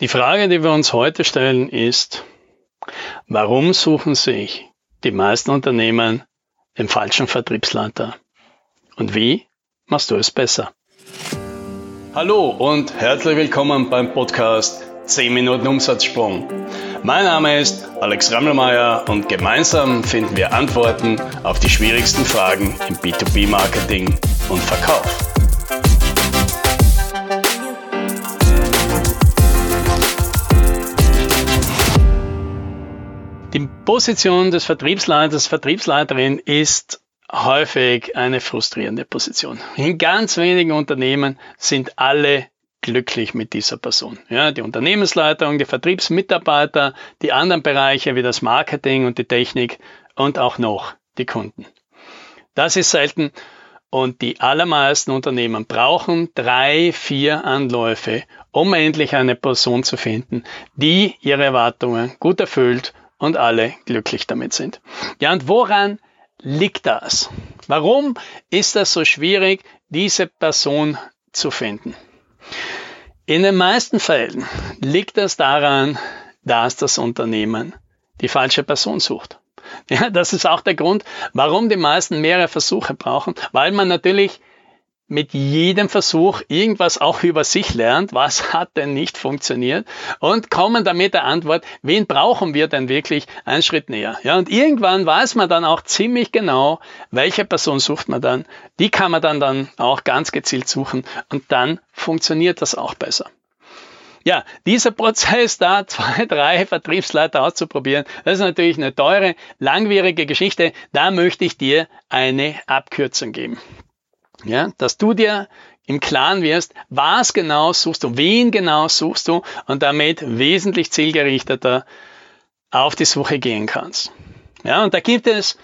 Die Frage, die wir uns heute stellen, ist, warum suchen sich die meisten Unternehmen den falschen Vertriebsleiter? Und wie machst du es besser? Hallo und herzlich willkommen beim Podcast 10 Minuten Umsatzsprung. Mein Name ist Alex Rammelmeier und gemeinsam finden wir Antworten auf die schwierigsten Fragen im B2B-Marketing und Verkauf. Die Position des Vertriebsleiters, Vertriebsleiterin ist häufig eine frustrierende Position. In ganz wenigen Unternehmen sind alle glücklich mit dieser Person. Ja, die Unternehmensleitung, die Vertriebsmitarbeiter, die anderen Bereiche wie das Marketing und die Technik und auch noch die Kunden. Das ist selten und die allermeisten Unternehmen brauchen drei, vier Anläufe, um endlich eine Person zu finden, die ihre Erwartungen gut erfüllt und alle glücklich damit sind. Ja, und woran liegt das? Warum ist das so schwierig, diese Person zu finden? In den meisten Fällen liegt das daran, dass das Unternehmen die falsche Person sucht. Ja, das ist auch der Grund, warum die meisten mehrere Versuche brauchen, weil man natürlich mit jedem Versuch irgendwas auch über sich lernt, was hat denn nicht funktioniert und kommen damit der Antwort, wen brauchen wir denn wirklich einen Schritt näher. Ja, und irgendwann weiß man dann auch ziemlich genau, welche Person sucht man dann. Die kann man dann, dann auch ganz gezielt suchen und dann funktioniert das auch besser. Ja, dieser Prozess da, zwei, drei Vertriebsleiter auszuprobieren, das ist natürlich eine teure, langwierige Geschichte. Da möchte ich dir eine Abkürzung geben. Ja, dass du dir im Klaren wirst, was genau suchst du, wen genau suchst du und damit wesentlich zielgerichteter auf die Suche gehen kannst. Ja, und da gibt es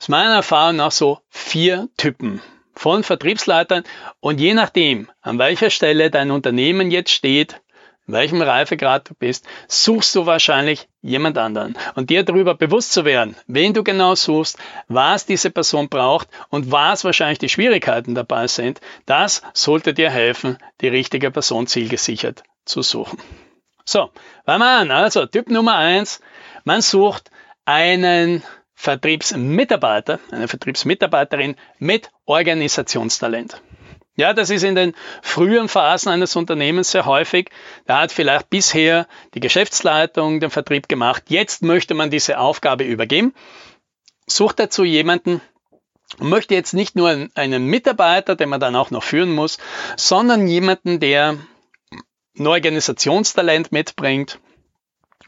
aus meiner Erfahrung nach so vier Typen von Vertriebsleitern und je nachdem, an welcher Stelle dein Unternehmen jetzt steht, welchem Reifegrad du bist, suchst du wahrscheinlich jemand anderen. Und dir darüber bewusst zu werden, wen du genau suchst, was diese Person braucht und was wahrscheinlich die Schwierigkeiten dabei sind, das sollte dir helfen, die richtige Person zielgesichert zu suchen. So, fangen wir an. Also Typ Nummer eins, man sucht einen Vertriebsmitarbeiter, eine Vertriebsmitarbeiterin mit Organisationstalent. Ja, das ist in den frühen Phasen eines Unternehmens sehr häufig. Da hat vielleicht bisher die Geschäftsleitung den Vertrieb gemacht. Jetzt möchte man diese Aufgabe übergeben. Sucht dazu jemanden möchte jetzt nicht nur einen Mitarbeiter, den man dann auch noch führen muss, sondern jemanden, der ein Organisationstalent mitbringt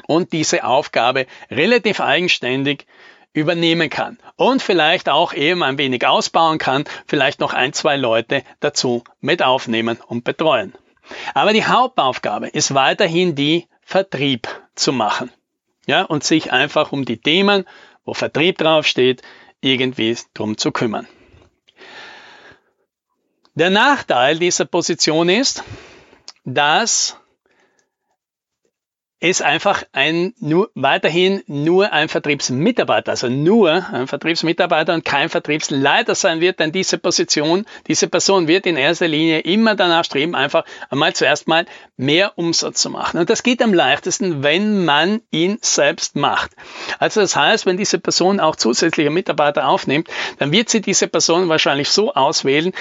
und diese Aufgabe relativ eigenständig übernehmen kann und vielleicht auch eben ein wenig ausbauen kann, vielleicht noch ein, zwei Leute dazu mit aufnehmen und betreuen. Aber die Hauptaufgabe ist weiterhin die Vertrieb zu machen. Ja, und sich einfach um die Themen, wo Vertrieb draufsteht, irgendwie drum zu kümmern. Der Nachteil dieser Position ist, dass ist einfach ein nur, weiterhin nur ein Vertriebsmitarbeiter, also nur ein Vertriebsmitarbeiter und kein Vertriebsleiter sein wird, denn diese Position, diese Person wird in erster Linie immer danach streben, einfach einmal zuerst mal mehr Umsatz zu machen. Und das geht am leichtesten, wenn man ihn selbst macht. Also das heißt, wenn diese Person auch zusätzliche Mitarbeiter aufnimmt, dann wird sie diese Person wahrscheinlich so auswählen,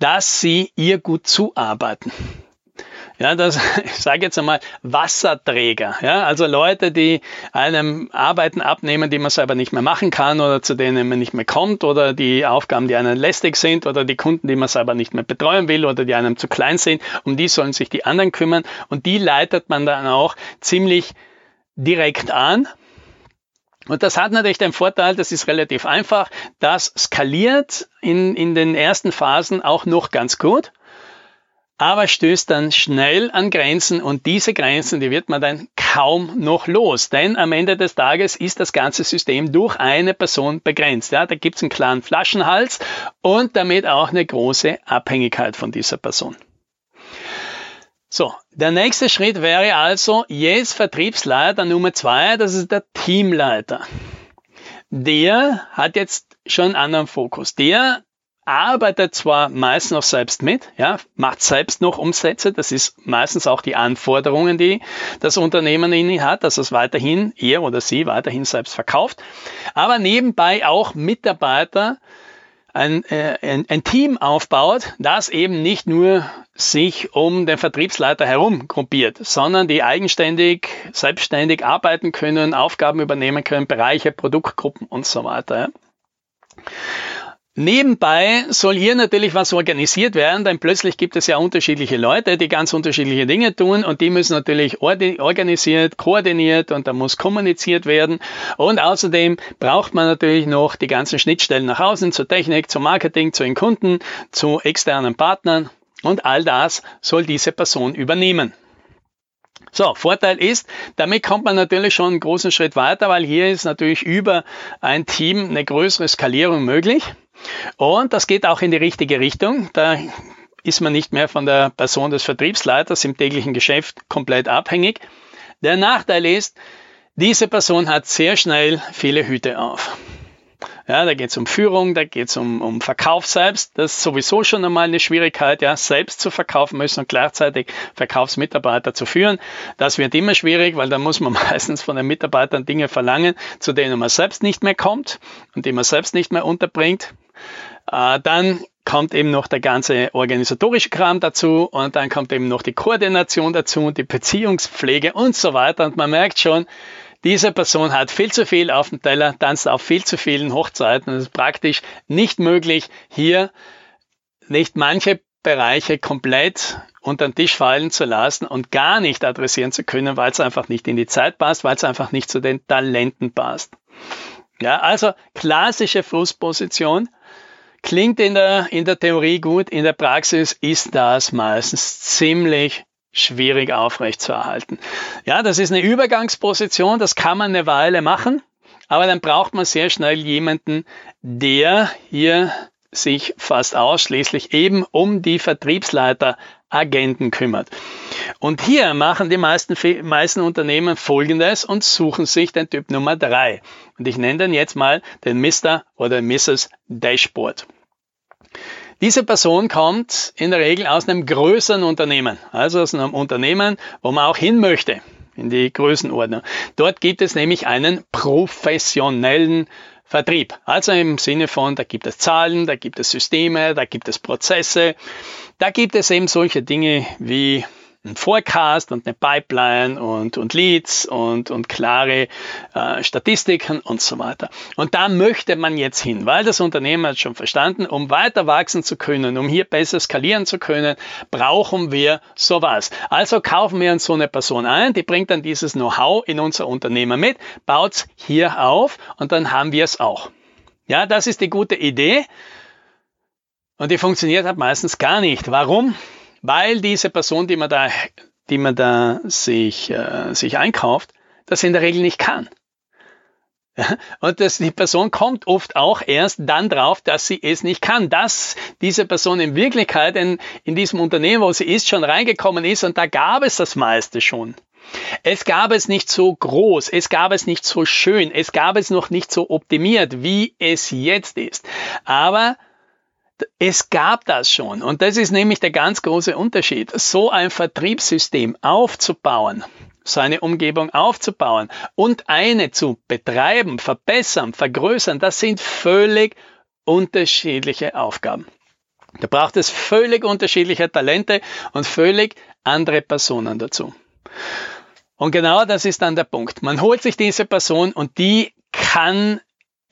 dass sie ihr gut zuarbeiten ja, das, ich sage jetzt einmal, Wasserträger. Ja, also Leute, die einem Arbeiten abnehmen, die man selber nicht mehr machen kann oder zu denen man nicht mehr kommt oder die Aufgaben, die einem lästig sind oder die Kunden, die man selber nicht mehr betreuen will oder die einem zu klein sind, um die sollen sich die anderen kümmern und die leitet man dann auch ziemlich direkt an. Und das hat natürlich den Vorteil, das ist relativ einfach, das skaliert in, in den ersten Phasen auch noch ganz gut aber stößt dann schnell an Grenzen und diese Grenzen, die wird man dann kaum noch los, denn am Ende des Tages ist das ganze System durch eine Person begrenzt. Ja, da gibt es einen klaren Flaschenhals und damit auch eine große Abhängigkeit von dieser Person. So, der nächste Schritt wäre also jetzt Vertriebsleiter Nummer zwei, das ist der Teamleiter. Der hat jetzt schon einen anderen Fokus. Der arbeitet zwar meist noch selbst mit, ja, macht selbst noch Umsätze, das ist meistens auch die Anforderungen, die das Unternehmen in ihn hat, dass es weiterhin, er oder sie weiterhin selbst verkauft, aber nebenbei auch Mitarbeiter ein, äh, ein, ein Team aufbaut, das eben nicht nur sich um den Vertriebsleiter herum gruppiert, sondern die eigenständig, selbstständig arbeiten können, Aufgaben übernehmen können, Bereiche, Produktgruppen und so weiter. Ja. Nebenbei soll hier natürlich was organisiert werden, denn plötzlich gibt es ja unterschiedliche Leute, die ganz unterschiedliche Dinge tun und die müssen natürlich organisiert, koordiniert und da muss kommuniziert werden. Und außerdem braucht man natürlich noch die ganzen Schnittstellen nach außen zur Technik, zum Marketing, zu den Kunden, zu externen Partnern und all das soll diese Person übernehmen. So, Vorteil ist, damit kommt man natürlich schon einen großen Schritt weiter, weil hier ist natürlich über ein Team eine größere Skalierung möglich. Und das geht auch in die richtige Richtung. Da ist man nicht mehr von der Person des Vertriebsleiters im täglichen Geschäft komplett abhängig. Der Nachteil ist, diese Person hat sehr schnell viele Hüte auf. Ja, da geht es um Führung, da geht es um, um Verkauf selbst. Das ist sowieso schon einmal eine Schwierigkeit, ja, selbst zu verkaufen müssen und gleichzeitig Verkaufsmitarbeiter zu führen. Das wird immer schwierig, weil da muss man meistens von den Mitarbeitern Dinge verlangen, zu denen man selbst nicht mehr kommt und die man selbst nicht mehr unterbringt. Äh, dann kommt eben noch der ganze organisatorische Kram dazu und dann kommt eben noch die Koordination dazu und die Beziehungspflege und so weiter. Und man merkt schon, diese Person hat viel zu viel auf dem Teller, tanzt auf viel zu vielen Hochzeiten. Es ist praktisch nicht möglich, hier nicht manche Bereiche komplett unter den Tisch fallen zu lassen und gar nicht adressieren zu können, weil es einfach nicht in die Zeit passt, weil es einfach nicht zu den Talenten passt. Ja, also klassische Fußposition klingt in der, in der Theorie gut, in der Praxis ist das meistens ziemlich schwierig aufrechtzuerhalten. Ja, das ist eine Übergangsposition, das kann man eine Weile machen, aber dann braucht man sehr schnell jemanden, der hier sich fast ausschließlich eben um die Vertriebsleiteragenten kümmert. Und hier machen die meisten, meisten Unternehmen Folgendes und suchen sich den Typ Nummer drei. Und ich nenne den jetzt mal den Mr. oder Mrs. Dashboard. Diese Person kommt in der Regel aus einem größeren Unternehmen, also aus einem Unternehmen, wo man auch hin möchte, in die Größenordnung. Dort gibt es nämlich einen professionellen Vertrieb. Also im Sinne von, da gibt es Zahlen, da gibt es Systeme, da gibt es Prozesse, da gibt es eben solche Dinge wie ein Forecast und eine Pipeline und, und Leads und, und klare äh, Statistiken und so weiter. Und da möchte man jetzt hin, weil das Unternehmen hat schon verstanden, um weiter wachsen zu können, um hier besser skalieren zu können, brauchen wir sowas. Also kaufen wir uns so eine Person ein, die bringt dann dieses Know-how in unser Unternehmen mit, baut hier auf und dann haben wir es auch. Ja, das ist die gute Idee. Und die funktioniert halt meistens gar nicht. Warum? Weil diese Person, die man da, die man da sich, äh, sich einkauft, das in der Regel nicht kann. Und das, die Person kommt oft auch erst dann drauf, dass sie es nicht kann, dass diese Person in Wirklichkeit in, in diesem Unternehmen, wo sie ist, schon reingekommen ist und da gab es das meiste schon. Es gab es nicht so groß, es gab es nicht so schön, es gab es noch nicht so optimiert, wie es jetzt ist. Aber es gab das schon. Und das ist nämlich der ganz große Unterschied. So ein Vertriebssystem aufzubauen, seine Umgebung aufzubauen und eine zu betreiben, verbessern, vergrößern, das sind völlig unterschiedliche Aufgaben. Da braucht es völlig unterschiedliche Talente und völlig andere Personen dazu. Und genau das ist dann der Punkt. Man holt sich diese Person und die kann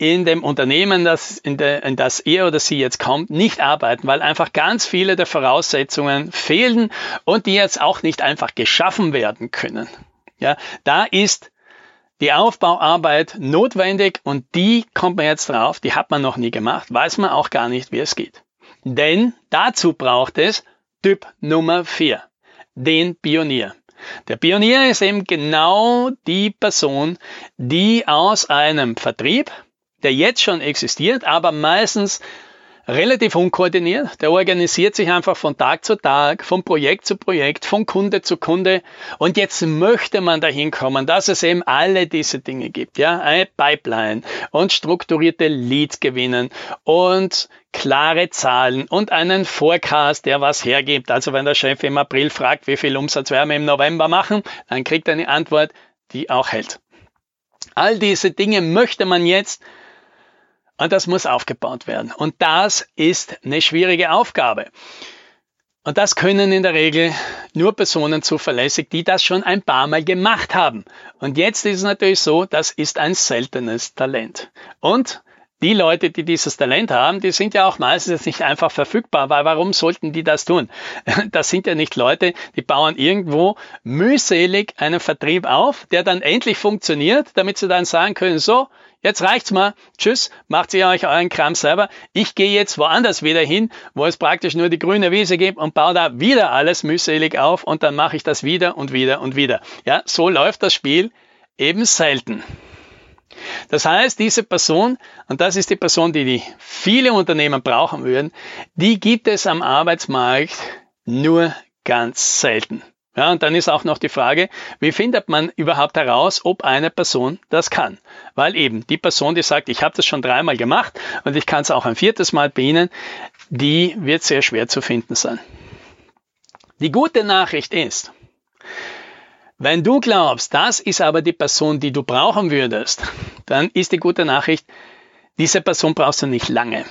in dem Unternehmen, das, in, der, in das er oder sie jetzt kommt, nicht arbeiten, weil einfach ganz viele der Voraussetzungen fehlen und die jetzt auch nicht einfach geschaffen werden können. Ja, da ist die Aufbauarbeit notwendig und die kommt man jetzt drauf, die hat man noch nie gemacht, weiß man auch gar nicht, wie es geht. Denn dazu braucht es Typ Nummer 4, den Pionier. Der Pionier ist eben genau die Person, die aus einem Vertrieb, der jetzt schon existiert, aber meistens relativ unkoordiniert. Der organisiert sich einfach von Tag zu Tag, von Projekt zu Projekt, von Kunde zu Kunde. Und jetzt möchte man dahin kommen, dass es eben alle diese Dinge gibt. Ja, eine Pipeline und strukturierte Leads gewinnen und klare Zahlen und einen Forecast, der was hergibt. Also wenn der Chef im April fragt, wie viel Umsatz werden wir im November machen, dann kriegt er eine Antwort, die auch hält. All diese Dinge möchte man jetzt und das muss aufgebaut werden. Und das ist eine schwierige Aufgabe. Und das können in der Regel nur Personen zuverlässig, die das schon ein paar Mal gemacht haben. Und jetzt ist es natürlich so, das ist ein seltenes Talent. Und die Leute, die dieses Talent haben, die sind ja auch meistens nicht einfach verfügbar, weil warum sollten die das tun? Das sind ja nicht Leute, die bauen irgendwo mühselig einen Vertrieb auf, der dann endlich funktioniert, damit sie dann sagen können, so, Jetzt reicht's mal. Tschüss, macht ihr euch euren Kram selber. Ich gehe jetzt woanders wieder hin, wo es praktisch nur die grüne Wiese gibt und baue da wieder alles mühselig auf und dann mache ich das wieder und wieder und wieder. Ja, so läuft das Spiel eben selten. Das heißt, diese Person, und das ist die Person, die die viele Unternehmen brauchen würden, die gibt es am Arbeitsmarkt nur ganz selten. Ja, und dann ist auch noch die Frage, wie findet man überhaupt heraus, ob eine Person das kann? Weil eben die Person, die sagt, ich habe das schon dreimal gemacht und ich kann es auch ein viertes Mal bei die wird sehr schwer zu finden sein. Die gute Nachricht ist, wenn du glaubst, das ist aber die Person, die du brauchen würdest, dann ist die gute Nachricht, diese Person brauchst du nicht lange.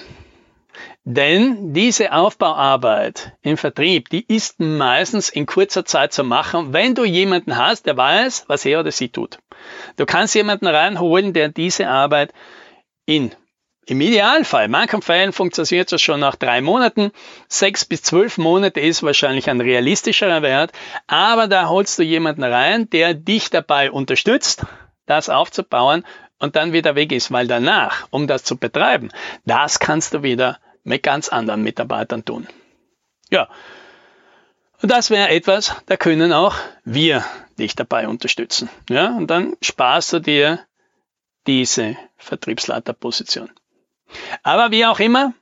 Denn diese Aufbauarbeit im Vertrieb, die ist meistens in kurzer Zeit zu machen, wenn du jemanden hast, der weiß, was er oder sie tut. Du kannst jemanden reinholen, der diese Arbeit in im Idealfall, manchen funktioniert das schon nach drei Monaten. Sechs bis zwölf Monate ist wahrscheinlich ein realistischerer Wert. Aber da holst du jemanden rein, der dich dabei unterstützt, das aufzubauen und dann wieder weg ist. Weil danach, um das zu betreiben, das kannst du wieder mit ganz anderen Mitarbeitern tun. Ja, und das wäre etwas, da können auch wir dich dabei unterstützen. Ja, und dann sparst du dir diese Vertriebsleiterposition. Aber wie auch immer,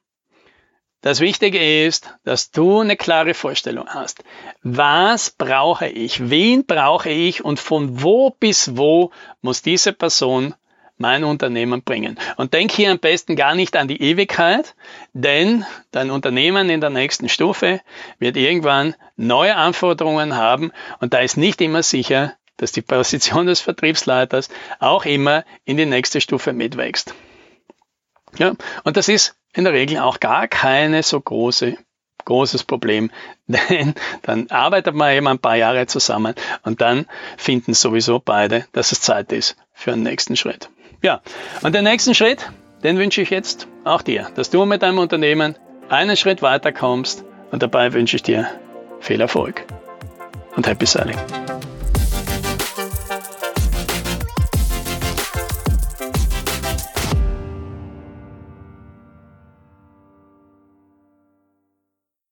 das Wichtige ist, dass du eine klare Vorstellung hast. Was brauche ich? Wen brauche ich? Und von wo bis wo muss diese Person mein Unternehmen bringen. Und denk hier am besten gar nicht an die Ewigkeit, denn dein Unternehmen in der nächsten Stufe wird irgendwann neue Anforderungen haben und da ist nicht immer sicher, dass die Position des Vertriebsleiters auch immer in die nächste Stufe mitwächst. Ja, und das ist in der Regel auch gar keine so große großes Problem, denn dann arbeitet man eben ein paar Jahre zusammen und dann finden sowieso beide, dass es Zeit ist für einen nächsten Schritt. Ja, und den nächsten Schritt, den wünsche ich jetzt auch dir, dass du mit deinem Unternehmen einen Schritt weiter kommst und dabei wünsche ich dir viel Erfolg und Happy Selling.